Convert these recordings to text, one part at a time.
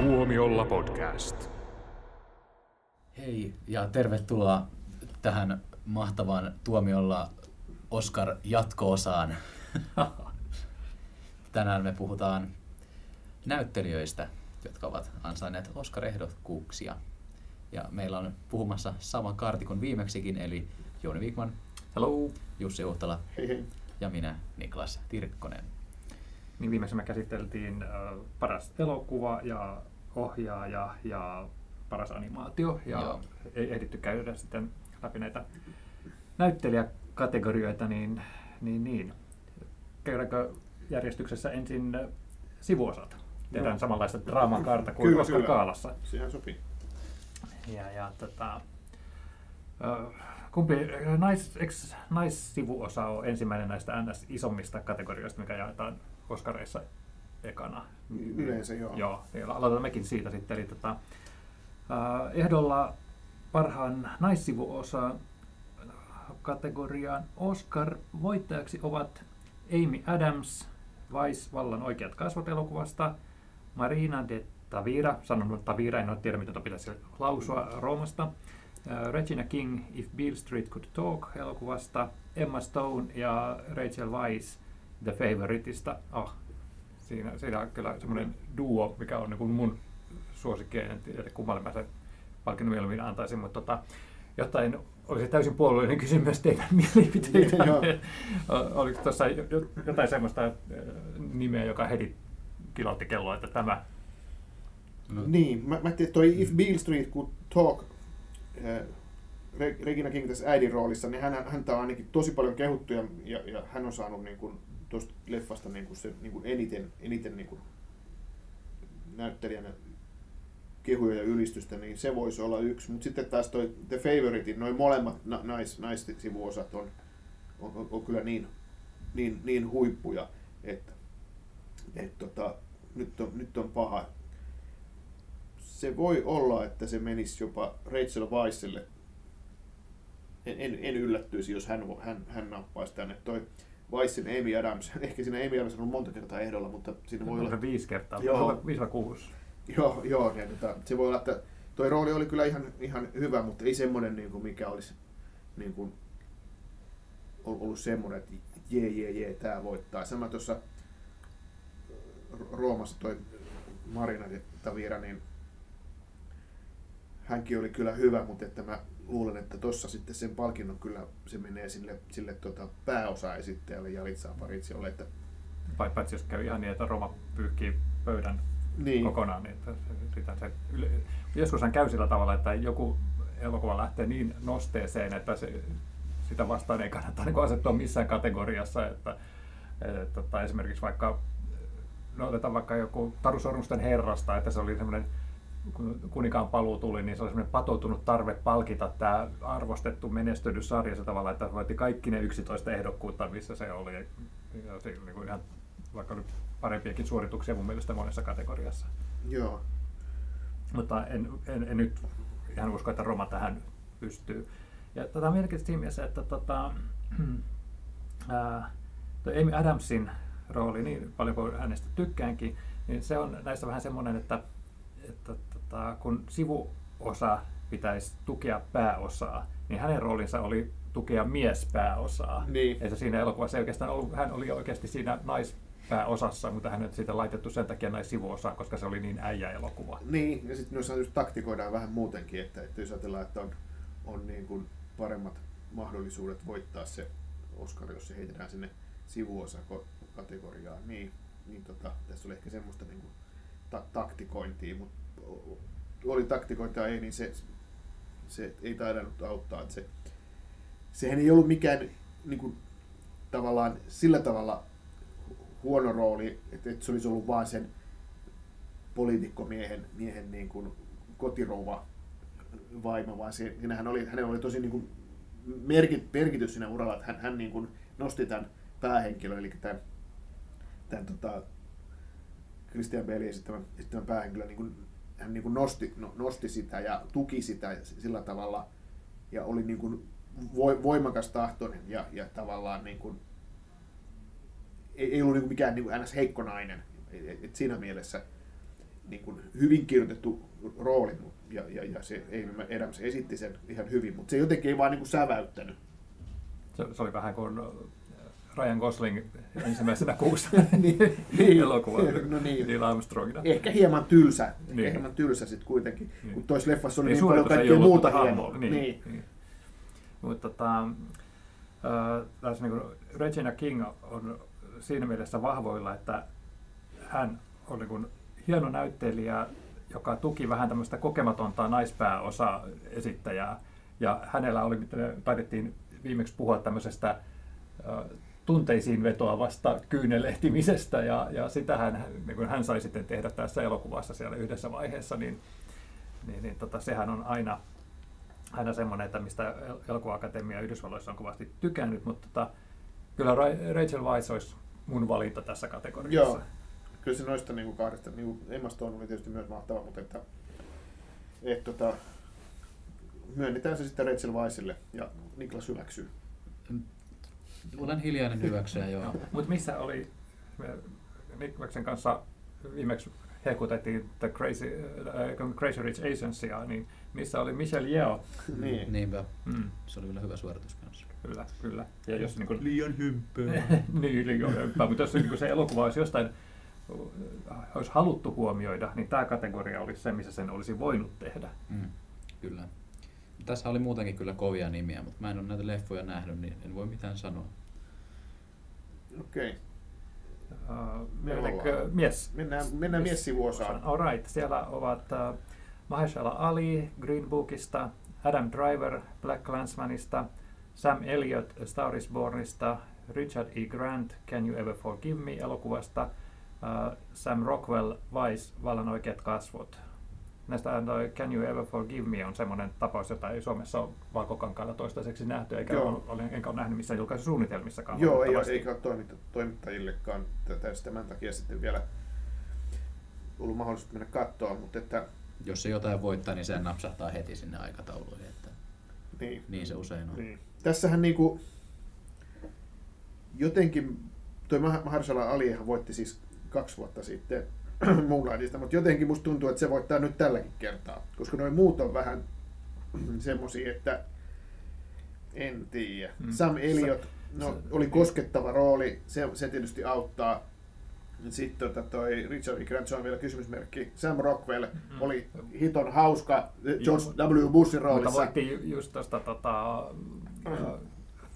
Tuomiolla podcast. Hei ja tervetuloa tähän mahtavaan Tuomiolla Oscar jatko-osaan. Tänään me puhutaan näyttelijöistä, jotka ovat ansainneet Oscar-ehdokkuuksia. Ja meillä on puhumassa sama kaarti kuin viimeksikin, eli Jouni Wigman, Hello. Jussi Uhtala Hei hei. ja minä Niklas Tirkkonen. Niin viimeksi me käsiteltiin äh, paras elokuva ja ohjaaja ja paras animaatio ja Joo. ei ehditty käydä sitten läpi näitä näyttelijäkategorioita, niin, niin, niin. käydäänkö järjestyksessä ensin sivuosat? Tehdään Joo. samanlaista draamakaarta kuin Kyllä, Oscar kyllä. Kaalassa. Sehän sopii. Ja, ja tota, kumpi, nais, eks naissivuosa on ensimmäinen näistä NS isommista kategorioista, mikä jaetaan Oscareissa ekana? Yleensä joo. Joo, niin aloitetaan mekin siitä sitten. Eli tota, ehdolla parhaan naissivuosa kategoriaan Oscar-voittajaksi ovat Amy Adams, Vice vallan oikeat kasvot elokuvasta, Marina de Tavira, sanon Tavira, en ole tiedä miten pitäisi lausua Roomasta, äh, Regina King, If Beale Street Could Talk elokuvasta, Emma Stone ja Rachel Weisz The Favouriteista. Oh, siinä, siinä on kyllä semmoinen duo, mikä on niin kuin mun suosikki, en tiedä kummalle mä sen palkinnon mieluummin antaisin, mutta tota, jotta en olisi täysin puolueellinen kysyn myös teidän mielipiteitä. Joo. Oliko tuossa jo- jo- jotain semmoista nimeä, joka heti kilautti kelloa, että tämä No, Niin, mä, mä ajattelin, että toi If Beale Street Could Talk, äh, Re- Regina King tässä äidin roolissa, niin hän, häntä on ainakin tosi paljon kehuttu ja, ja, ja hän on saanut niin kuin, tuosta leffasta niin kuin se, niin kuin eniten, eniten niin kuin näyttelijänä kehuja ja ylistystä, niin se voisi olla yksi. Mutta sitten taas toi The Favorite, noin molemmat na, nais, naissivuosat on, on, on, on kyllä niin, niin, niin huippuja, että et tota, nyt, on, nyt on paha. Se voi olla, että se menisi jopa Rachel Weisselle. En, en, en yllättyisi, jos hän, hän, hän nappaisi tänne. Toi Weissin Amy Adams, ehkä siinä Amy Adams on ollut monta kertaa ehdolla, mutta siinä voi olla... viisi kertaa, Joo. Joo. viisi vai kuusi. Joo, joo niin, tota, se voi olla, että toi rooli oli kyllä ihan, ihan hyvä, mutta ei semmoinen, niin kuin, mikä olisi niin kuin, ol- ollut semmoinen, että jee, jee, jee, tämä voittaa. Sama tuossa Roomassa toi Marina Tavira, niin hänkin oli kyllä hyvä, mutta että mä luulen, että tuossa sitten sen palkinnon kyllä se menee sille, sille tota pääosaesittäjälle Jalitsa Paritsiolle, että Vai paitsi jos käy ihan niin, että Roma pyyhkii pöydän niin, kokonaan, niin että se, sitä se, yle, joskushan käy sillä tavalla, että joku elokuva lähtee niin nosteeseen, että se, sitä vastaan ei kannata niin asettua missään kategoriassa, että, että tai esimerkiksi vaikka, no otetaan vaikka joku Taru Sormusten herrasta, että se oli semmoinen kun kuninkaan paluu tuli, niin se oli semmoinen patoutunut tarve palkita tämä arvostettu menestynyt sarja se tavalla, että voitti kaikki ne 11 ehdokkuutta, missä se oli. Ja se, niin kuin ihan, vaikka oli parempiakin suorituksia mun mielestä monessa kategoriassa. joo. Mutta en, en, en nyt ihan usko, että Roma tähän pystyy. Ja tätä on mielenkiintoista siinä mielessä, että tota, ää, Amy Adamsin rooli, niin paljon kuin hänestä tykkäänkin, niin se on näissä vähän semmoinen, että, että tota, kun sivuosa pitäisi tukea pääosaa, niin hänen roolinsa oli tukea miespääosaa. Niin. Että siinä elokuvassa ei oikeastaan ollut, hän oli oikeasti siinä naispääosassa, mutta hänet siitä laitettu sen takia näin sivuosaan, koska se oli niin äijä elokuva. Niin, ja sitten noissa just taktikoidaan vähän muutenkin, että, että jos ajatellaan, että on, on niin kuin paremmat mahdollisuudet voittaa se Oscar, jos se heitetään sinne sivuosakategoriaan, niin, niin tota, tässä oli ehkä semmoista niin kuin ta- taktikointia, mutta oli taktikointia ei, niin se, se ei taidannut auttaa. Se, sehän ei ollut mikään niin kuin, tavallaan sillä tavalla huono rooli, että, että se olisi ollut vaan sen poliitikkomiehen miehen niin kuin kotirouva vaimo, vaan siinähän oli, hänellä oli tosi niin kuin merkit, merkitys siinä uralla, että hän, hän niin kuin nosti tämän päähenkilön, eli tämän, tämän tota, Christian Bale esittämän, esittämän päähenkilön, niin kuin, hän niin kuin nosti, no, nosti sitä ja tuki sitä sillä tavalla, ja oli niin kuin voi- voimakas tahtoinen ja, ja tavallaan niin kuin, ei, ei ollut niin kuin mikään niin kuin ns. heikko nainen. Et, siinä mielessä niin kuin hyvin kirjoitettu rooli, ja, ja, ja se Adams esitti sen ihan hyvin, mutta se jotenkin ei vaan niin kuin säväyttänyt. Se, se oli vähän kuin Ryan Gosling ensimmäisenä kuussa niin, niin, elokuva no niin. Neil Armstrongina. Ehkä hieman tylsä, Niin. ehkä hieman tylsä sitten kuitenkin, Niin. kun toissa leffassa oli Niin, niin, paljon kaikkea muuta hienoa. Niin, Niin. niin. Mutta tota, äh, niin Regina King on siinä mielessä vahvoilla, että hän on niin kuin hieno näyttelijä, joka tuki vähän tämmöistä kokematonta naispääosa esittäjää. Ja hänellä oli, taidettiin viimeksi puhua tämmöisestä tunteisiin vetoavasta kyynelehtimisestä, ja, ja sitä hän, niin kuin hän sai sitten tehdä tässä elokuvassa siellä yhdessä vaiheessa, niin, niin, niin tota, sehän on aina, aina semmoinen, että mistä El- elokuva-akatemia Yhdysvalloissa on kovasti tykännyt, mutta tota, kyllä Ra- Rachel Weisz olisi mun valinta tässä kategoriassa. Joo. Kyllä se noista niin kuin kahdesta, niin kuin Emma Stone oli tietysti myös mahtava, mutta että, et, tota, myönnetään se sitten Rachel Weissille ja Niklas hyväksyy. Olen hiljainen hyväksyjä, joo. Mutta missä oli, me Niklaksen kanssa viimeksi hekutettiin The Crazy, äh, Crazy Rich Asiansia, niin missä oli Michelle Yeoh? Niin. Niinpä. Mm, Se oli kyllä hyvä suoritus kanssa. kyllä, kyllä. Ja jos niin kuin, Liian hympöä. niin, liian hömpää, mutta jos niin se elokuva olisi jostain äh, olisi haluttu huomioida, niin tämä kategoria olisi se, missä sen olisi voinut tehdä. Mm, kyllä. Tässä oli muutenkin kyllä kovia nimiä, mutta mä en ole näitä leffoja nähnyt, niin en voi mitään sanoa. Okei. Uh, Me mennäänkö ollaan. mies? Mennään, mennään miessivuosaan. All right. Siellä ovat uh, Mahershala Ali Green Bookista, Adam Driver Black Clansmanista, Sam Elliott A Star is Bornista, Richard E. Grant Can You Ever Forgive Me elokuvasta, uh, Sam Rockwell Vice Vallan oikeat kasvot. Näistä toi Can You Ever Forgive Me on semmoinen tapaus, jota ei Suomessa ole valkokankaalla toistaiseksi nähty, eikä Joo. ole, enkä ole nähnyt missään julkaisusuunnitelmissakaan. Joo, ei, ole- eikä ole toimitta, toimittajillekaan tätä tämän takia sitten vielä ollut mahdollisuus mennä katsoa, mutta että Jos se jotain voittaa, niin se napsahtaa heti sinne aikatauluihin. Että niin. niin se usein on. Niin. Tässähän niinku jotenkin, toi Mah- Mahershala Alihan voitti siis kaksi vuotta sitten Moonlightista, mutta jotenkin musta tuntuu, että se voittaa nyt tälläkin kertaa, koska noin muut on vähän semmosia, että en tiedä. Mm. Sam Elliot, no, se- oli koskettava rooli, se, se tietysti auttaa. Sitten tota toi Richard E. Grant, se on vielä kysymysmerkki. Sam Rockwell Mm. oli hiton hauska George Joo. W. Bushin Mutta roolissa. voitti ju- just tuosta tota, uh,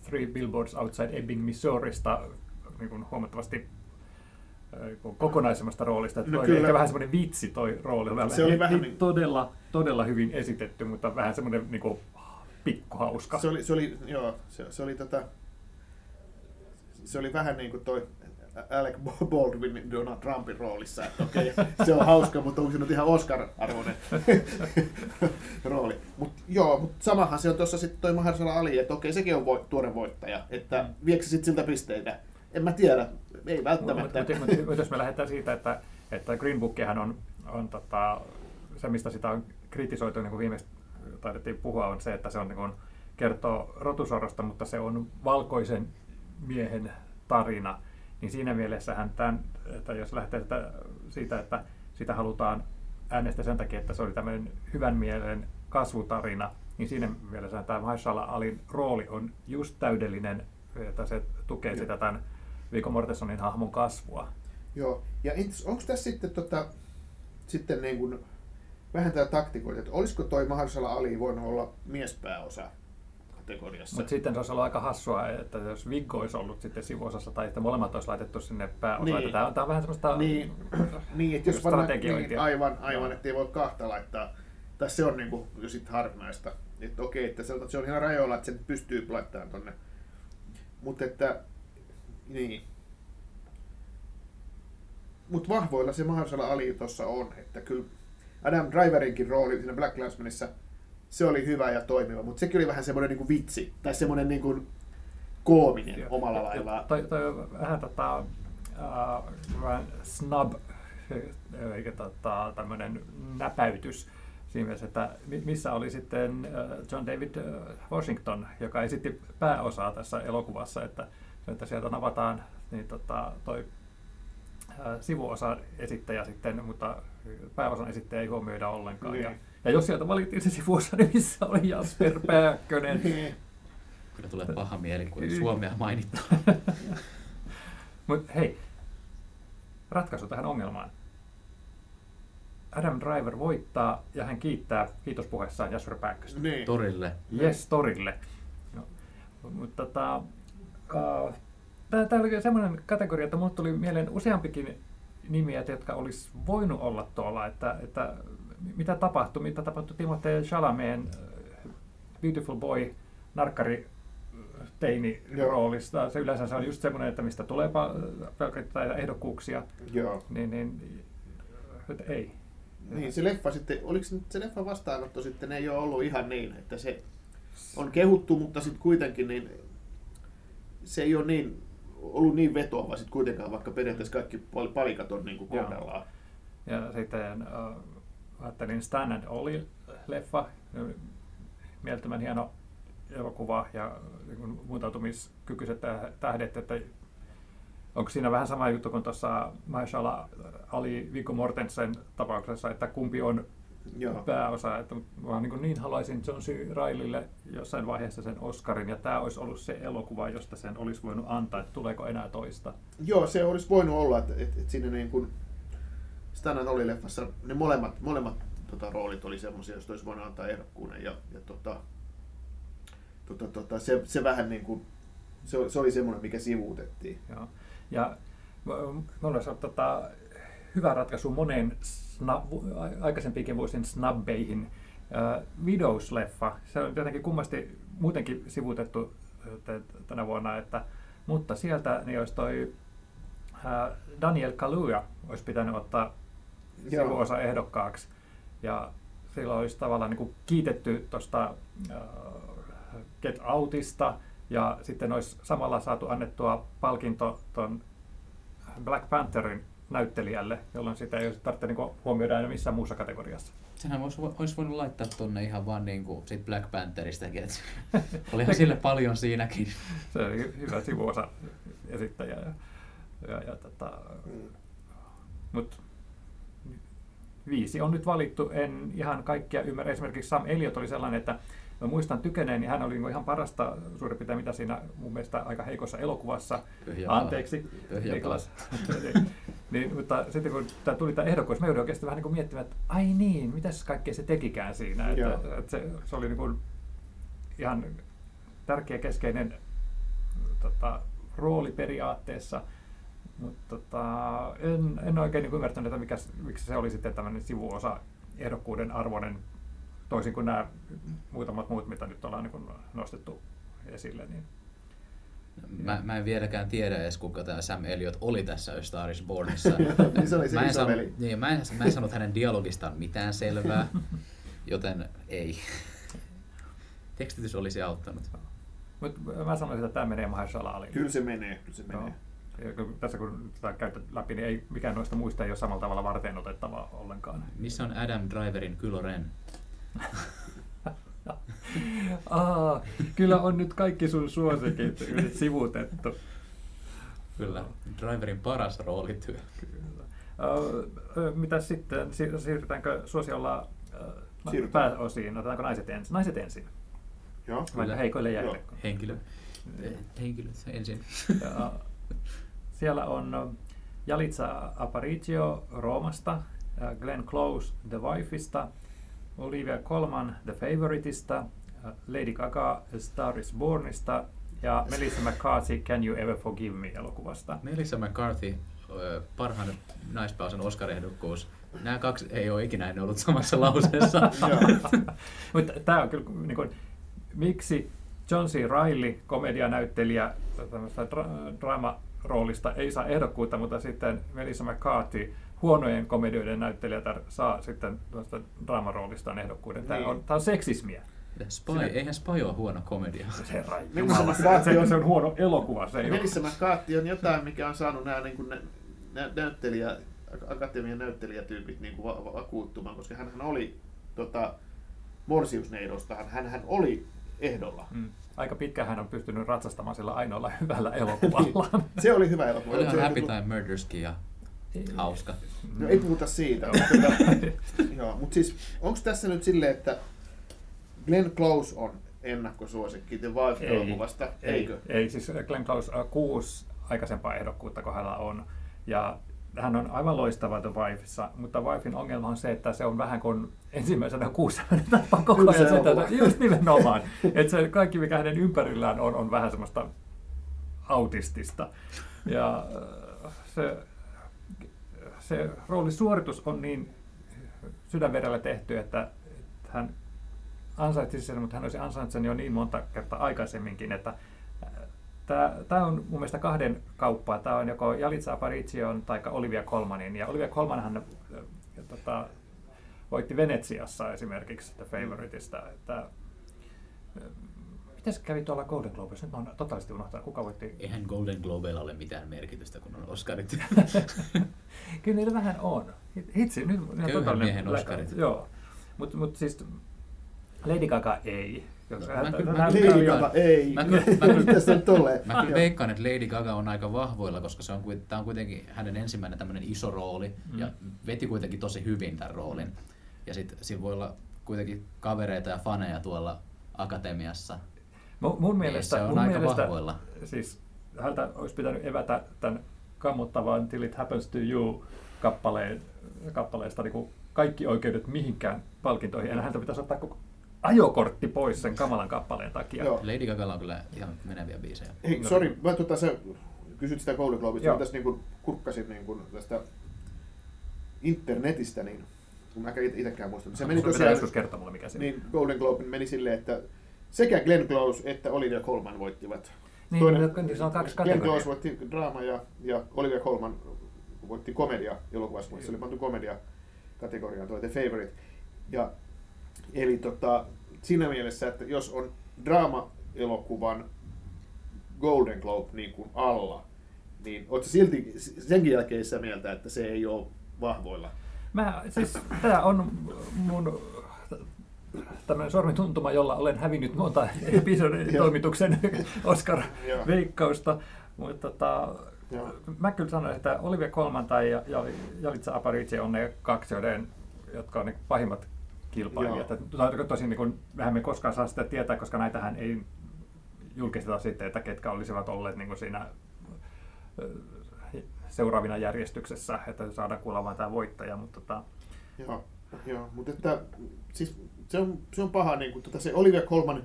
Three Billboards Outside Ebbing, Missourista niin kuin huomattavasti kokonaisemmasta roolista. Että No toi oli kyllä. ehkä vähän semmoinen vitsi toi rooli. Se oli vähän niin, niin- todella, todella hyvin esitetty, mutta vähän semmoinen niin kuin, pikkuhauska. Se oli, se oli, joo, se, se oli tota, se oli vähän niin kuin toi Alec Baldwin Donald Trumpin roolissa, että okei, se on hauska, mutta onko se nyt ihan Oscar-arvoinen rooli. Mut joo, mutta samahan se on tuossa sitten toi Mahershala Ali, että okei, sekin on vo, tuore voittaja, että Mm. viekö se sitten siltä pisteitä? En mä tiedä, ei Mutta välttämättä. mut, mut, mut jos me lähdetään siitä, että, että Green Bookihan on, on tota, se, mistä sitä on kritisoitu, niin kuin viimeksi taidettiin puhua, on se, että se on niin kuin, kertoo rotusorrosta, mutta se on valkoisen miehen tarina. Niin siinä mielessähän tämän, että jos lähtee sitä, siitä, että sitä halutaan äänestää sen takia, että se oli tämmöinen hyvän mielen kasvutarina, niin siinä mielessä tämä Mahershala Alin rooli on just täydellinen, että se tukee sitä tämän Viggo Mortensonin hahmon kasvua. Joo, ja onko tässä sitten, tota, sitten niin kuin, vähän tämä taktikoita, että olisiko toi Mahershala Ali voinut olla miespääosa kategoriassa? Mutta sitten se olisi ollut aika hassua, että jos Viggo olisi ollut sitten sivuosassa tai että molemmat olisi laitettu sinne pääosaan. Niin. Tämä on, tämä on vähän semmoista Niin, niin että jos niin, strategiointia. aivan, aivan, Joo. että ei voi kahta laittaa. Tai se on niin kuin, jo sit harvinaista. Että okei, että se, se on ihan rajoilla, että sen pystyy laittamaan tonne. Mutta että, niin. Mutta vahvoilla se Mahershala Ali tuossa on. Että kyllä Adam Driverinkin rooli siinä Black Clansmanissa, se oli hyvä ja toimiva, mutta sekin oli vähän semmoinen niin vitsi. Tai semmoinen niin kuin koominen Joo. omalla Ja- laillaan. Toi, toi on vähän tota, vähän snub, eikä tota, tämmöinen näpäytys siinä mielessä, että mi- missä oli sitten äh, John David äh, Washington, joka esitti pääosaa tässä elokuvassa, että, että sieltä avataan niin tota, toi sivuosan esittäjä sitten, mutta pääosan esittäjä ei huomioida ollenkaan. Niin. Ja, ja jos sieltä valittiin se sivuosa, niin missä oli Jasper Pääkkönen? Niin. Kyllä tulee paha mieli, kun Kyllä. Suomea mainittaa. Mutta hei, ratkaisu tähän ongelmaan. Adam Driver voittaa ja hän kiittää kiitospuheessaan Jasper Pääkköstä. Niin. Torille. Yes, torille. No, mutta tota, uh, tämä oli semmoinen kategoria, että mulle tuli mieleen useampikin nimiä, jotka olisi voinut olla tuolla, että, että mitä tapahtui, mitä tapahtui Timothée Chalameen äh, Beautiful Boy narkkari äh, teini roolista. Se yleensä se on just semmoinen, että mistä tulee pelkästään ehdokkuuksia, Joo. niin, niin että ei. Niin, se leffa sitten, oliko se, se leffa vastaanotto sitten ei ole ollut ihan niin, että se on kehuttu, mutta sitten kuitenkin niin se ei ole niin, ollut niin vetoava sitten kuitenkaan, vaikka periaatteessa kaikki pal- palikat on niin kuin kohdallaan. Ja sitten äh, ajattelin Stan and Ollie-leffa, mielettömän hieno elokuva ja niin muuntautumiskykyiset tä- tähdet, että onko siinä vähän sama juttu kuin tuossa Mahershala Ali Viggo Mortensen tapauksessa, että kumpi on Joo. pääosa, että mä niin, niin haluaisin John C. Reillylle jossain vaiheessa sen Oscarin, ja tämä olisi ollut se elokuva, josta sen olisi voinut antaa, että tuleeko enää toista. Joo, se olisi voinut olla, että, että, että siinä niin kuin Stan oli leffassa ne molemmat, molemmat tota, roolit oli semmoisia, joista olisi voinut antaa ehdokkuuden. Ja, ja tota, tota, tota, se, se vähän niin kuin, se, oli- se oli semmoinen, mikä sivuutettiin. Joo. Ja minulla olisi tota, hyvä ratkaisu moneen sna, a- aikaisempiinkin vuosien snabbeihin. Äh, Widows-leffa, se on jotenkin kummasti muutenkin sivuutettu t- tänä vuonna, että, mutta sieltä niin olisi toi äh, Daniel Kaluuya olisi pitänyt ottaa Joo. sivuosa ehdokkaaksi. Ja silloin olisi tavallaan niin kuin kiitetty tuosta äh, Get Outista ja sitten olisi samalla saatu annettua palkinto tuon Black Pantherin näyttelijälle, jolloin sitä ei tarvitse niin huomioida aina missään muussa kategoriassa. Senhän olisi, olisi voinut laittaa tonne ihan vaan niinku sit Black Pantheristäkin, että olihan sille paljon siinäkin. Se oli hyvä sivuosa esittäjä. Ja, ja, ja tota. Mut viisi on nyt valittu, en ihan kaikkia ymmärrä. Esimerkiksi Sam Elliot oli sellainen, että mä muistan tykäneen, niin hän oli niinku ihan parasta suurin piirtein mitä siinä mun mielestä aika heikossa elokuvassa. Anteeksi. Niklas. niin, mutta sitten kun tämä tuli tämä ehdokkuus, mä joudun oikeasti vähän niin kuin miettimään, että ai niin, mitäs kaikkea se tekikään siinä. Joo. Että, että se, se oli niin kuin ihan tärkeä keskeinen tota, rooli periaatteessa, mutta tota, en, en oikein niin ymmärtänyt, että mikä, miksi se oli sitten tämmöinen sivuosa ehdokkuuden arvoinen, toisin kuin nämä muutamat muut, mitä nyt ollaan niin nostettu esille. Niin. Mä, mä en vieläkään tiedä edes, kuka tämä Sam Elliot oli tässä A Star is Bornissa. Niin se oli se mä, en veli. niin, mä, en, mä en sanonut hänen dialogistaan mitään selvää, joten ei. Tekstitys olisi auttanut. Mutta mä sanoisin, että tämä menee Mahershala Alille. Kyllä se menee, kyllä se menee. Ja kun tässä kun sitä käytät läpi, niin ei mikään noista muista ei ole samalla tavalla varten otettava ollenkaan. Missä on Adam Driverin Kylo Ren? Aa, kyllä on nyt kaikki sun suosikit sivuutettu. Kyllä, Driverin paras roolityö. Kyllä. Mitä sitten? Si- siirrytäänkö suosiolla öö, Siirrytään. pääosiin? Otetaanko naiset ensin? Naiset ensin. Joo. Vai heikoille jäille? Henkilö. Henkilöt ensin. Ja Siellä on Jalitsa Aparicio Roomasta, Glenn Close The Wifeista, Olivia Colman The Favoriteista, Lady Gaga A Star is Bornista ja Melissa McCarthy Can You Ever Forgive Me elokuvasta. Melissa McCarthy, parhaan naispääosan Oscar-ehdokkuus. Nämä kaksi ei ole ikinä ennen ollut samassa lauseessa. Mutta tämä on kyllä, niin kuin, miksi John C. Reilly, komedianäyttelijä tämmöistä dra- draamaroolista, ei saa ehdokkuutta, mutta sitten Melissa McCarthy, huonojen komedioiden näyttelijä, saa sitten tuosta draamaroolistaan ehdokkuuden. Tämä Niin. on, tämä on seksismiä. Spy, Sinä- eihän Spy ole huono komedia. Herra Melissa Jumala, se, se, on- se on huono elokuva. Se ei ole. Melissa McCarthy on jotain, mikä on saanut nämä niin kuin nä, nä, näyttelijä, akatemian näyttelijätyypit niin kuin va, va, vakuuttumaan, koska hän oli tota, Morsiusneidosta, hän, hän oli ehdolla. Mm. Aika pitkään hän on pystynyt ratsastamaan sillä ainoalla hyvällä elokuvalla. Se oli hyvä elokuva. Olihan Happy Time Murderskin ja Hauska. No ei puhuta siitä. mutta joo, mutta siis onko tässä nyt silleen, että Glenn Close on ennakkosuosikki The Wife-elokuvasta, ei, eikö? ei, siis Glenn Close äh, kuusi aikaisempaa ehdokkuutta kohdalla on. Ja hän on aivan loistava The Wifeissa, mutta Wifein ongelma on se, että se on vähän kuin ensimmäisenä kuussa tapaa koko ajan sitä, just nimenomaan. että se kaikki, mikä hänen ympärillään on, on vähän semmoista autistista. Ja äh, se, se roolisuoritus on niin sydänverellä tehty, että, että hän ansaitsisi sen, mutta hän olisi ansainnut sen jo niin monta kertaa aikaisemminkin, että Tämä on mun mielestä kahden kauppaa. Tämä on joko Jalitsa Aparition tai Olivia Colmanin. Ja Olivia Colmanhan äh, tota, voitti Venetsiassa esimerkiksi The Favoriteista. Että, äh, miten se kävi tuolla Golden Globessa? Nyt mä oon totaalisesti unohtanut, kuka voitti. Eihän Golden Globeilla ole mitään merkitystä, kun on Oscarit. Kyllä niillä vähän on. Hitsi, nyt on Köyhän miehen. Oscarit. Joo. Mutta mut siis Lady Gaga ei. No, mä kyllä- mä Lady Gaga, ei. Mä kyllä- mä tulee? Mä kyllä veikkaan, että Lady Gaga on aika vahvoilla, koska se on, tää on kuitenkin hänen ensimmäinen tämmöinen iso rooli Mm. ja veti kuitenkin tosi hyvin tämän roolin. Ja sitten sillä voi olla kuitenkin kavereita ja faneja tuolla akatemiassa. Mun, mun Niin, mielestä, se on mun aika mielestä vahvoilla. siis häntä olisi pitänyt evätä tämän kammottavan Till It Happens to You kappaleen, kappaleesta niin kuin kaikki oikeudet mihinkään palkintoihin. Ja häntä pitäisi ottaa koko ajokortti pois sen kamalan kappaleen takia. Joo. Lady Gagalla on kyllä ihan meneviä biisejä. Hei, No. sori, mä tota, sä kysyt sitä Golden Globesta, Joo. mä tässä niin kurkkasin niin kuin tästä internetistä, niin kun mä en itsekään muista. Se meni tosiaan, joskus kertoa mulle, mikä se niin Golden Globe meni silleen, että sekä Glenn Close että Olivia Colman voittivat. Niin, Toinen- se on kaksi Glenn. Close voitti draama ja, ja Olivia Colman voitti komedia elokuvassa, mutta se oli pantu komedia kategoriaan, toi The Favorite. Ja, eli tota, siinä mielessä, että jos on draama-elokuvan Golden Globe niin kuin alla, niin ootko silti senkin jälkeen sitä mieltä, että se ei ole vahvoilla? Mä, siis, tämä on mun tämmöinen sormituntuma, jolla olen hävinnyt monta episodin Joo. toimituksen Joo. Oscar-veikkausta. Mutta tota, Joo. mä kyllä sanoin, että Olivia Colman tai Ja- Ja- Jalitsa Aparici on ne kaksi, joiden, jotka on ne pahimmat kilpailijat. Tosin niin kun, mehän me koskaan saa sitä tietää, koska näitähän ei julkisteta sitten, että ketkä olisivat olleet niin siinä seuraavina järjestyksessä, että saadaan kuulla vain tämä voittaja. Mutta tota, Joo, joo mutta että, siis se on, se on paha, niin kuin, tota, se Olivia Colman,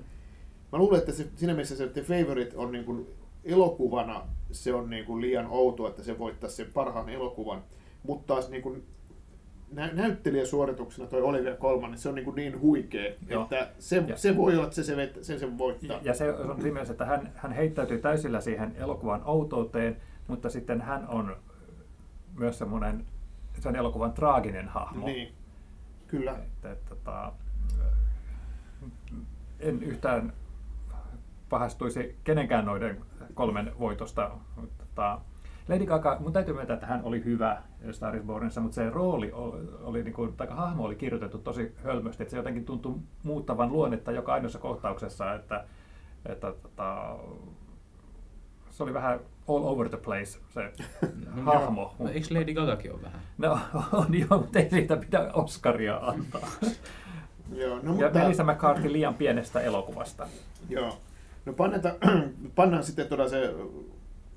mä luulen, että se, siinä mielessä se The Favorite on niin kuin, elokuvana, se on niin kuin, liian outo, että se voittaisi sen parhaan elokuvan, mutta taas niin kuin, nä- näyttelijäsuorituksena toi Olivia Colman, niin se on niin, kuin niin huikea, Joo. että se, Ja- se voi olla, että se, se, se sen voittaa. Ja se on siinä mielessä, että hän, hän heittäytyy täysillä siihen elokuvan outouteen, mutta sitten hän on myös semmoinen sen elokuvan traaginen hahmo. Niin, kyllä. Että, että, tota, en yhtään pahastuisi kenenkään noiden kolmen voitosta. Mutta, Lady Gaga, mun täytyy myöntää, että hän oli hyvä Star is Bornissa, mutta se rooli oli, oli niin kuin, tai hahmo oli kirjoitettu tosi hölmösti, että se jotenkin tuntui muuttavan luonnetta joka ainoassa kohtauksessa, että, että tota, se oli vähän all over the place se hahmo. No, eikö Lady Gagakin ole vähän? No on joo, mutta ei siitä pidä Oscaria antaa. Joo, no, Ja mutta, Melissa McCarthy liian pienestä elokuvasta. Joo. No panneta, pannaan sitten tuoda se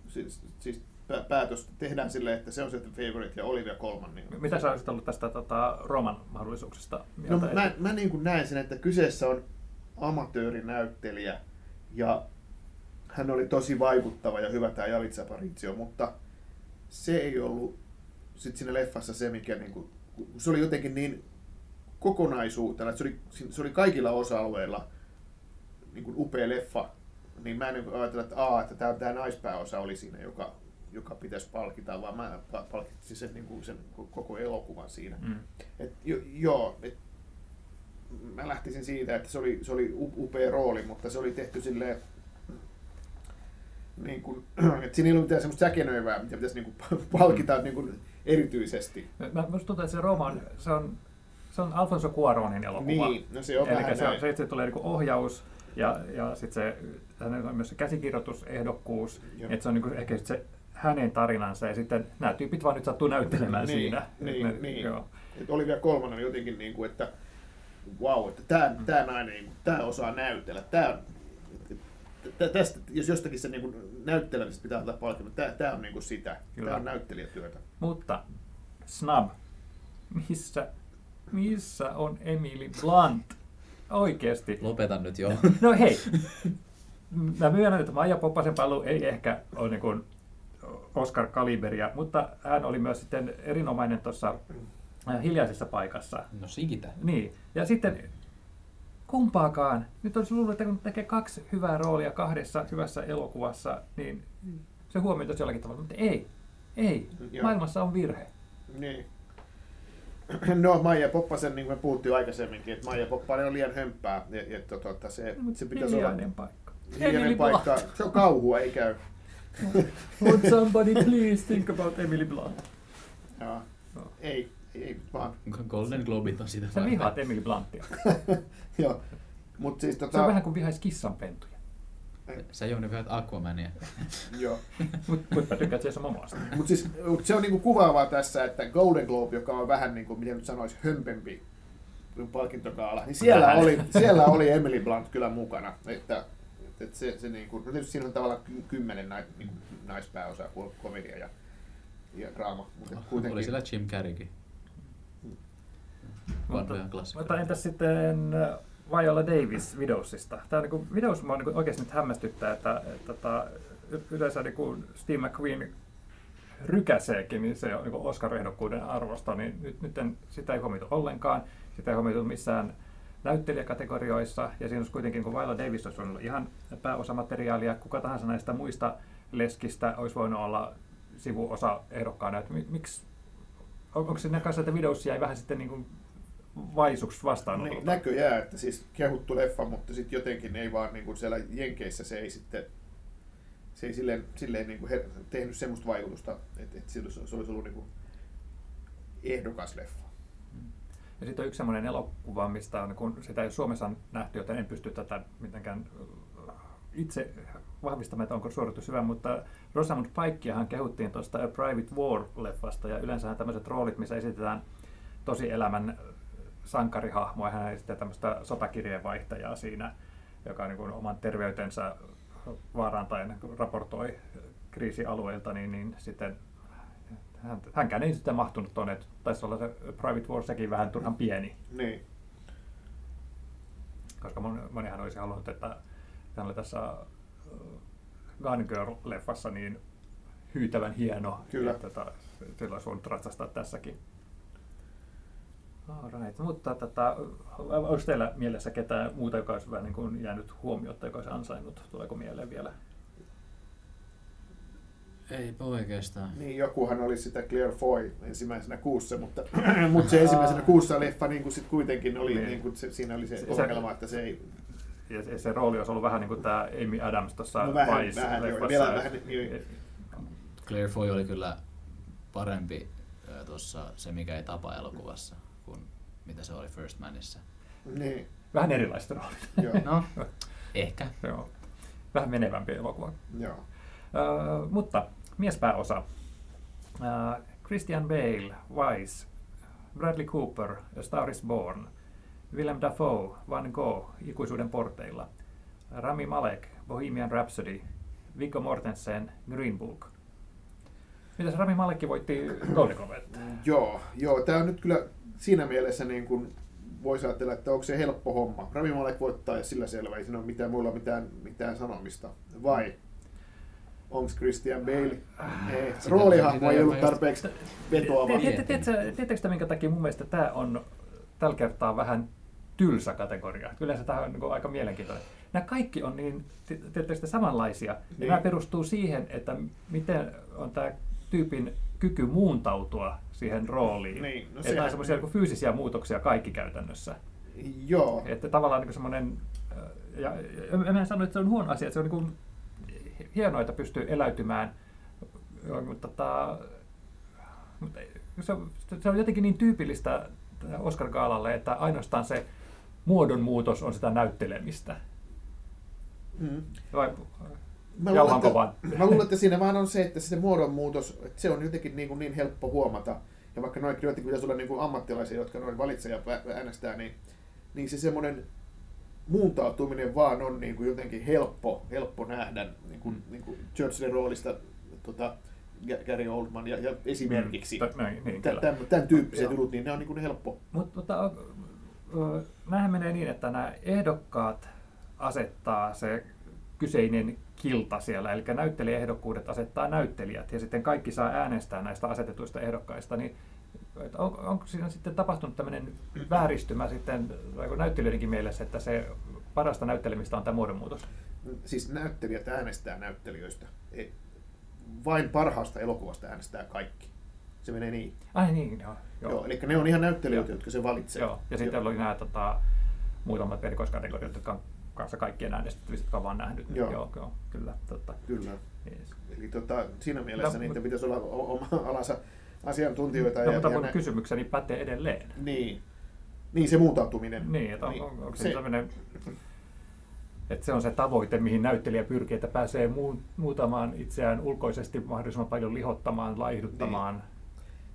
siis, siis pä- päätös, tehdään silleen, että se on se The Favorite ja Olivia Colman. Niin Mitä sä olisit ollut tästä tota, Roman mahdollisuuksista? No, mä, mä niin kuin näen sen, että kyseessä on amatöörinäyttelijä ja hän oli tosi vaikuttava ja hyvä tämä Jalitsa Aparicio, mutta se ei ollut sit siinä leffassa se, mikä niin kuin, se oli jotenkin niin kokonaisuutena, että se oli, se oli kaikilla osa-alueilla niin kuin upea leffa, niin mä en niin ajatella, että, aa, että tämä, tämä naispääosa oli siinä, joka, joka pitäisi palkita, vaan mä pa- palkitsin sen, niin kuin sen koko elokuvan siinä. Mm. Et, jo, joo, et, mä lähtisin siitä, että se oli, se oli upea rooli, mutta se oli tehty silleen, niin kuin, että siinä ei ollut mitään semmoista säkenöivää, mitä pitäisi niin kuin, palkita niin kuin, erityisesti. Mä, musta tuntuu, että se Roman, se on, se on Alfonso Cuaronin elokuva. Niin, no se on Eli vähän se, näin. se, se tulee niin ohjaus ja, ja sitten se, on myös se käsikirjoitusehdokkuus. Että se on niin kuin, ehkä se hänen tarinansa ja sitten nämä tyypit vaan nyt sattuu näyttelemään Niin, siinä. niin, Ne- niin. Joo. Et Olivia Colman on jotenkin niin kuin, että wow, että tämä, tämä nainen, niin kuin, tämä osaa näytellä. Tämä, tästä, jos jostakin se niin kuin näyttelemistä pitää antaa palkinto, tämä, tämä on niin kuin sitä. Kyllä. Tämä on näyttelijätyötä. Mutta Snub, missä, missä on Emily Blunt? Oikeesti. Lopetan nyt jo. No hei, mä myönnän, että Maija Poppasen paluu ei ehkä ole niin kuin Oscar Kaliberia, mutta hän oli myös sitten erinomainen tuossa äh, hiljaisessa paikassa. No siitä. Niin, ja sitten kumpaakaan. Nyt olisi luullut, että kun tekee kaksi hyvää roolia kahdessa hyvässä elokuvassa, niin se huomioitaisi jollakin tavalla, mutta ei. Ei. Joo. Maailmassa on virhe. Niin. No Maija Poppasen, niin kuin me puhuttiin aikaisemminkin, että Maija Poppanen on liian hömpää. Ja, ja tota, se, se pitäisi olla paikka. hiljainen paikka. Blunt. Se on kauhua, ei käy. Would somebody please think about Emily Blunt? Joo. Joo. Ei, ei, vaan. Golden Globit on sitä Sä vihaat Emily Bluntia. Joo. Mut siis Se on tota, vähän kuin vihaisi kissanpentuja. Sä Jouni vihaat Aquamania. joo. Mutta mut mä tykkään Jason Momoasta. Mut siis, mut se on niinku kuvaavaa tässä, että Golden Globe, joka on vähän niin kuin, miten nyt sanoisi, hömpempi palkintokaala, niin siellä Vähän. oli, siellä oli Emily Blunt kyllä mukana. Että, että se, se niin kuin, no tietysti siinä on tavallaan ky- kymmenen nai, niin kuin naispääosaa, kun on komedia ja, ja draama. Mutta kuitenkin, Oli siellä Jim Carreykin. Vanhoja Mutta entäs sitten Viola Davis Widowsista? Tämä on niin Widows mua niin oikeasti nyt hämmästyttää, että, että, että y- yleensä niin kuin Steve McQueen rykäseekin, niin se on niin Oscar-ehdokkuuden arvosta, niin nyt, nyt en, sitä ei huomioitu ollenkaan. Sitä ei huomioitu missään näyttelijäkategorioissa, ja siinä olisi kuitenkin, kun Viola Davis olisi ollut ihan pääosamateriaalia, kuka tahansa näistä muista leskistä olisi voinut olla sivuosa ehdokkaana. Että mi- miksi, on, onko se kanssa, että Widows jäi vähän sitten niin kuin vaisuksi vastaan? niin, näköjään, että siis kehuttu leffa, mutta sitten jotenkin ei vaan niin kuin siellä Jenkeissä se ei sitten se ei silleen, silleen niin kuin her- tehnyt semmoista vaikutusta, että, että se olisi ollut niin kuin ehdokas leffa. Ja sitten on yksi sellainen elokuva, mistä on, kun sitä ei Suomessa nähty, joten en pysty tätä mitenkään äh, itse vahvistamaan, että onko suoritus hyvä, mutta Rosamund Pikeahan kehuttiin tuosta A Private War-leffasta, ja yleensähän tämmöiset roolit, missä esitetään tosielämän sankarihahmoa, hän esittää tämmöistä sotakirjeenvaihtajaa siinä, joka niin kuin oman terveytensä vaarantaen raportoi kriisialueilta, niin, niin sitten hän, hänkään ei sitten mahtunut tuonne, että taisi olla se Private War sekin vähän turhan pieni, Niin. koska mon- monihan olisi halunnut, että hän oli tässä äh, Gun Girl-leffassa niin hyytävän hieno, Kyllä. että tota, sillä olisi voinut ratsastaa tässäkin. Alright. Mutta tota, onko teillä mielessä ketään muuta, joka olisi vähän niin kuin jäänyt huomiota, joka olisi ansainnut? Tuleeko mieleen vielä? Eipä oikeastaan. Niin, jokuhan oli sitä Claire Foy ensimmäisenä kuussa, mutta, mutta se ensimmäisenä kuussa leffa niin kuin sit kuitenkin oli, Niin. niin kuin se, siinä oli se, Se- ongelma, että se ei... Ja se, se rooli olisi ollut vähän niin kuin tämä Amy Adams tuossa No vähän- Vice vähän, joo, vielä vähän, niin- Claire Foy oli kyllä parempi tuossa se, mikä ei tapa elokuvassa, mitä se oli First Manissa. Niin, Vähän erilaiset roolit. joo, No, ehkä. Joo. Vähän menevämpi elokuva. joo. Uh, mutta miespääosa. Uh, Christian Bale, Vice, Bradley Cooper, A Star is Born, Willem Dafoe, Van Gogh, Ikuisuuden porteilla, Rami Malek, Bohemian Rhapsody, Viggo Mortensen, Green Book. Mitäs Rami Malekki voitti Golden Globet? Joo, joo, tämä on nyt kyllä siinä mielessä niin kuin voisi ajatella, että onko se helppo homma. Rami Malek voittaa ja sillä selvä, ei siinä ole mitään, muilla mitään, mitään sanomista. Vai onko Christian Bale? Ei, Sitä- roolihahmo sitä ei ollut tarpeeksi vetoava. Tiedätkö, tiedätkö minkä takia mun mielestä tämä on tällä kertaa vähän tylsä kategoria? Yleensä tämä on niin aika mielenkiintoinen. Nämä kaikki on niin, ti- tiedättekö te, samanlaisia. Niin. nämä perustuu siihen, että miten on tämä tyypin kyky muuntautua siihen rooliin. Niin, no että sehän- on semmoisia niin fyysisiä muutoksia kaikki käytännössä. Joo, Että tavallaan niin semmoinen, äh, ja, ja en- en sano, että se on huono asia, että se on niin kuin hienoa, että pystyy eläytymään, Joo, mutta, tota, mutta se, on, se on jotenkin niin tyypillistä Oscar Gaalalle, että ainoastaan se muodonmuutos on sitä näyttelemistä. mm. Vai, Mä luulen, että, vaan? mä luulen, että siinä vaan on se, että se muodonmuutos, että se on jotenkin niin, kuin niin helppo huomata. Ja vaikka noin jotenkin pitäisi olla niin kuin ammattilaisia, jotka noin valitsee ja äänestää, niin, niin se semmoinen muuntautuminen vaan on niin kuin jotenkin helppo, helppo nähdä niin kuin, niin kuin Churchillin roolista tota, Gary Oldman ja, ja esimerkiksi. Mm, näin, niin, Tämän, tämän, tyyppiset jutut, niin ne on niin kuin helppo. Mutta ö, nämähän menee niin, että nämä ehdokkaat asettaa se kyseinen kilta siellä, eli näyttelijäehdokkuudet asettaa näyttelijät, ja sitten kaikki saa äänestää näistä asetetuista ehdokkaista, niin on, onko siinä sitten tapahtunut tämmöinen vääristymä sitten näyttelijöidenkin mielessä, että se parasta näyttelemistä on tämä muodonmuutos? Siis näyttelijät äänestää näyttelijöistä. Ei- Vain parhaasta elokuvasta äänestää kaikki. Se menee niin. Ai niin, joo. Joo. Joo, eli ne on ihan näyttelijöitä, Joo. jotka se valitsee. Joo, ja sitten oli nämä tota, muutamat erikoiskategoriat, jotka on kanssa kaikkien äänestettävistä, jotka vaan nähnyt. Joo. joo, joo kyllä, totta. Kyllä. Yes. Eli tota, siinä mielessä No, niitä mut- pitäisi olla oma alansa asiantuntijoita. No, ja, mutta ja nä- kysymykseni pätee edelleen. Niin. niin, se muuntautuminen. Niin, että on, on, onko se, se, tämmöinen, että se on se tavoite, mihin näyttelijä pyrkii, että pääsee muu, muutamaan itseään ulkoisesti mahdollisimman paljon lihottamaan, laihduttamaan.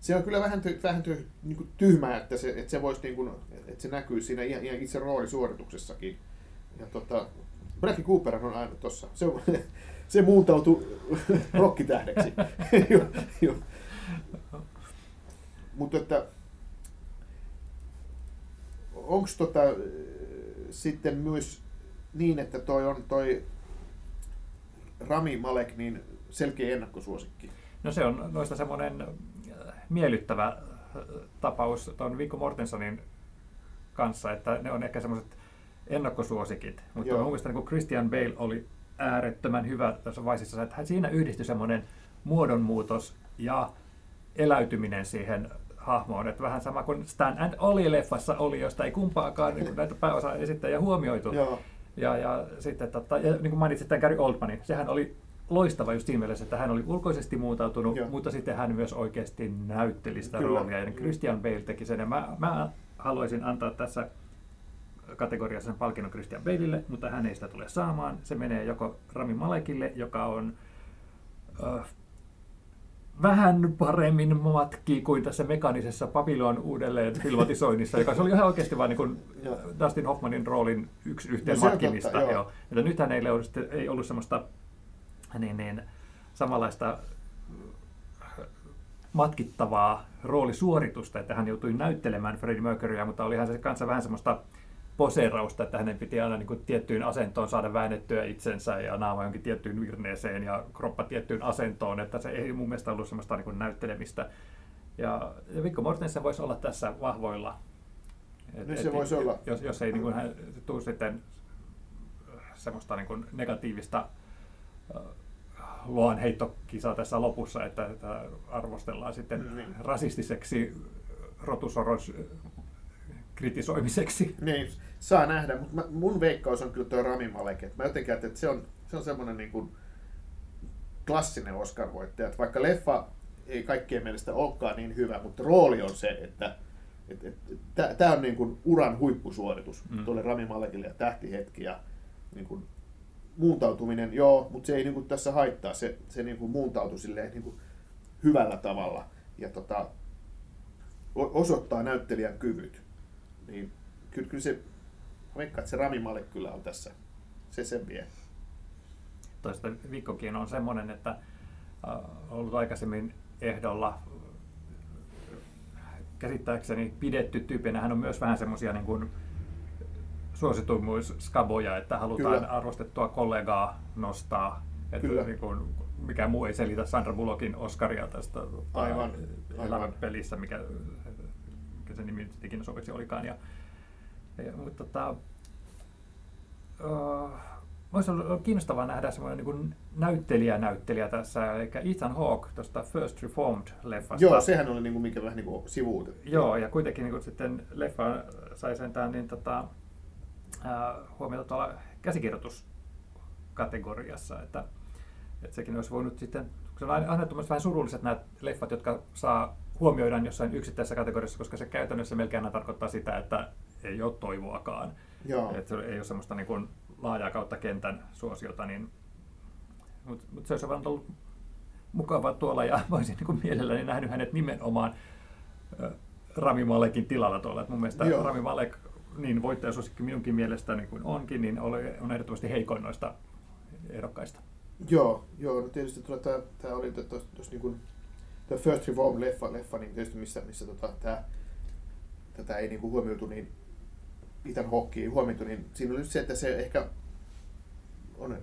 se on kyllä vähän, ty, vähän ty, niin tyhmää, että se, että se voisi niin kuin, että se näkyy siinä ihan, ihan itse roolisuorituksessakin. Ja tota, Bradley Cooper on aina tossa. Se, se muuntautui rokkitähdeksi. Mutta että onko tota, sitten myös niin, että toi on toi Rami Malek niin selkeä ennakkosuosikki? No se on noista semmoinen äh, miellyttävä äh, tapaus tuon Viggo Mortensonin kanssa, että ne on ehkä semmoiset ennakkosuosikit. Mutta Joo. mun mielestä niin Christian Bale oli äärettömän hyvä tässä Vaisissa, että hän- siinä yhdistyi semmoinen muodonmuutos ja eläytyminen siihen hahmoon. Että vähän sama kuin Stan and Ollie-leffassa oli, josta ei kumpaakaan niin näitä pääosa esittäjä huomioitu. Joo. Ja, ja sitten, tota, ja niin kuin mainitsit tämän Gary Oldmanin, sehän oli loistava just siinä mielessä, että hän oli ulkoisesti muutautunut, Joo. mutta sitten hän myös oikeasti näytteli sitä Kyllä. roolia. Ja Christian Bale teki sen. Ja mä, mä haluaisin antaa tässä kategoriassa sen palkinnon Christian Baleille, mutta hän ei sitä tule saamaan. Se menee joko Rami Malekille, joka on äh, vähän paremmin matki kuin tässä mekaanisessa Babylon uudelleen filmatisoinnissa, joka se oli ihan oikeasti vain niin kuin. Dustin Hoffmanin roolin yksi yhteen No se on matkimista. totta, joo. joo. Mutta nythän ei ollut, sitten- ei ollut semmoista niin, niin, samanlaista äh, matkittavaa roolisuoritusta, että hän joutui näyttelemään Freddie Mercurya, mutta olihan se kanssa vähän semmoista poseerausta, että hänen piti aina niin kuin tiettyyn asentoon saada väännettyä itsensä ja naama jonkin tiettyyn virneeseen ja kroppa tiettyyn asentoon, että se ei mun mielestä ollut semmoista niin kuin näyttelemistä. Ja, ja Viggo Mortensen voisi olla tässä vahvoilla. No se voisi olla. Jos, jos ei niin kuin, hän tuu sitten semmoista niin kuin negatiivista äh, luon heittokisaa tässä lopussa, että, että arvostellaan sitten Niin. rasistiseksi rotusoros kritisoimiseksi. Niin, saa nähdä, mutta mun veikkaus on kyllä tuo Rami Malek. Et mä jotenkin ajattelin, että se on, se on semmoinen niin kuin klassinen Oscar-voittaja. Että vaikka leffa ei kaikkien mielestä olekaan niin hyvä, mutta rooli on se, että et, et, tämä on niin kuin uran huippusuoritus Mm. tuolle Rami Malekille ja tähtihetki ja niin kuin muuntautuminen, joo, mutta se ei niin kuin tässä haittaa. Se, se niin kuin muuntautui silleen niin kuin hyvällä tavalla ja tota, osoittaa näyttelijän kyvyt. Niin kyllä, kyllä se, että se Rami Malek kyllä on tässä. Se sen vie. Toista Vikkokin on semmoinen, että äh, ollut aikaisemmin ehdolla käsittääkseni pidetty tyypinä. Hän on myös vähän semmoisia niin kuin suosituimmuusskaboja, että halutaan Kyllä. arvostettua kollegaa nostaa. Että Kyllä. niin kuin, mikä muu ei selitä Sandra Bullockin Oscaria tästä Aivan, äh, aivan. Pelissä, mikä, mikä se nimi ikinä sopiksi olikaan. Ja, mutta tota, uh, Voisi olla kiinnostavaa nähdä semmoinen niin näyttelijä-näyttelijä tässä, eli Ethan Hawke tuosta First Reformed-leffasta. Joo, sehän oli niin kuin, mikä vähän niin kuin sivuutettiin. Joo, ja kuitenkin niin kuin sitten leffa sai sentään niin tota, ää, huomiota tuolla käsikirjoituskategoriassa, että, että sekin olisi voinut sitten, se on aina, tuommoiset vähän surulliset nämä leffat, jotka saa huomioidaan jossain yksittäisessä kategoriassa, koska se käytännössä melkein aina tarkoittaa sitä, että ei ole toivoakaan. Joo. Ei ole semmoista niin kuin laajaa kautta kentän suosiota, niin Mutta mut se olisi vaan ollut mukava tuolla ja mä olisin niin mielelläni nähnyt hänet nimenomaan Rami Malekin tilalla tuolla. Et mun mielestä Joo. Rami Malek, niin voittajasuosikki minunkin mielestä niin kuin onkin, niin on ehdottomasti heikoin noista ehdokkaista. Joo, joo, no tietysti tuota, tämä oli tuossa niin kuin, tämä First Reform leffa, leffa niin tietysti missä, missä tota, tää, tätä ei niin kuin huomioitu, niin Ethan Hawke ei huomioitu, niin siinä oli se, että se ehkä on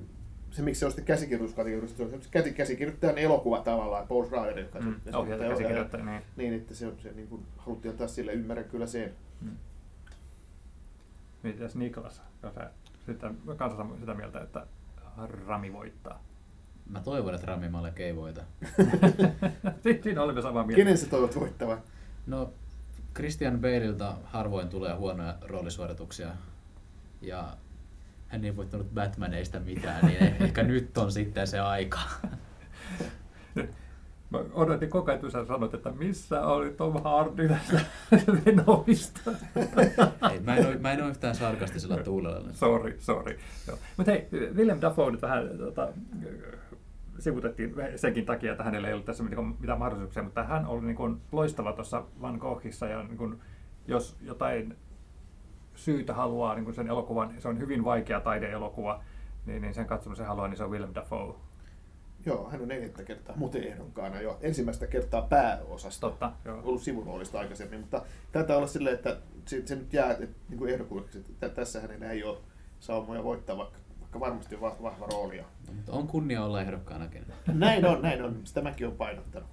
se, miksi se on sitten käsikirjoituskategoriassa, se on se käsi- käsikirjoittajan elokuva tavallaan, Paul Schrader, joka Mm, se- ohjaaja, se- käsikirjoittaja, niin. Niin, että se, se niin kuin, haluttiin antaa sille, ymmärrän kyllä sen. Mm. Mitäs Niklas, jos sitä, kanssa sitä mieltä, että Rami voittaa? Mä toivon, että Rami Malek ei voita. Si- Siinä olemme samaa mieltä. Kenen sä toivot voittavan? No, Christian Baleilta harvoin tulee huonoja roolisuorituksia. Ja hän ei voittanut Batmaneista mitään, niin eh- ehkä nyt on sitten se aika. Mä odotin koko ajan, että sä sanot, että missä oli Tom Hardy tästä Venomista. Ei, mä, en ole, mä en ole yhtään sarkastisella tuulella. Sorry, sorry. Mutta hei, Willem Dafoe nyt vähän tota, sivutettiin senkin takia, että hänellä ei ollut tässä mitään, mahdollisuuksia, mutta hän oli niin kuin loistava tuossa Van Goghissa ja niin kuin, jos jotain syytä haluaa niin kuin sen elokuvan, se on hyvin vaikea taideelokuva, niin, niin sen katsomisen haluaa, niin se on Willem Dafoe. Joo, hän on neljättä kertaa muuten ehdokkaana jo. Ensimmäistä kertaa pääosasta. Totta, joo. ollut sivuroolista aikaisemmin, mutta taitaa olla silleen, että se, se nyt jää että, niin kuin että tä- tässä hänellä ei ole saumoja voittaa, vaikka varmasti va- vahva rooli. Mutta on kunnia olla ehdokkaanakin. Näin on, näin on. Sitä mäkin olen painottanut.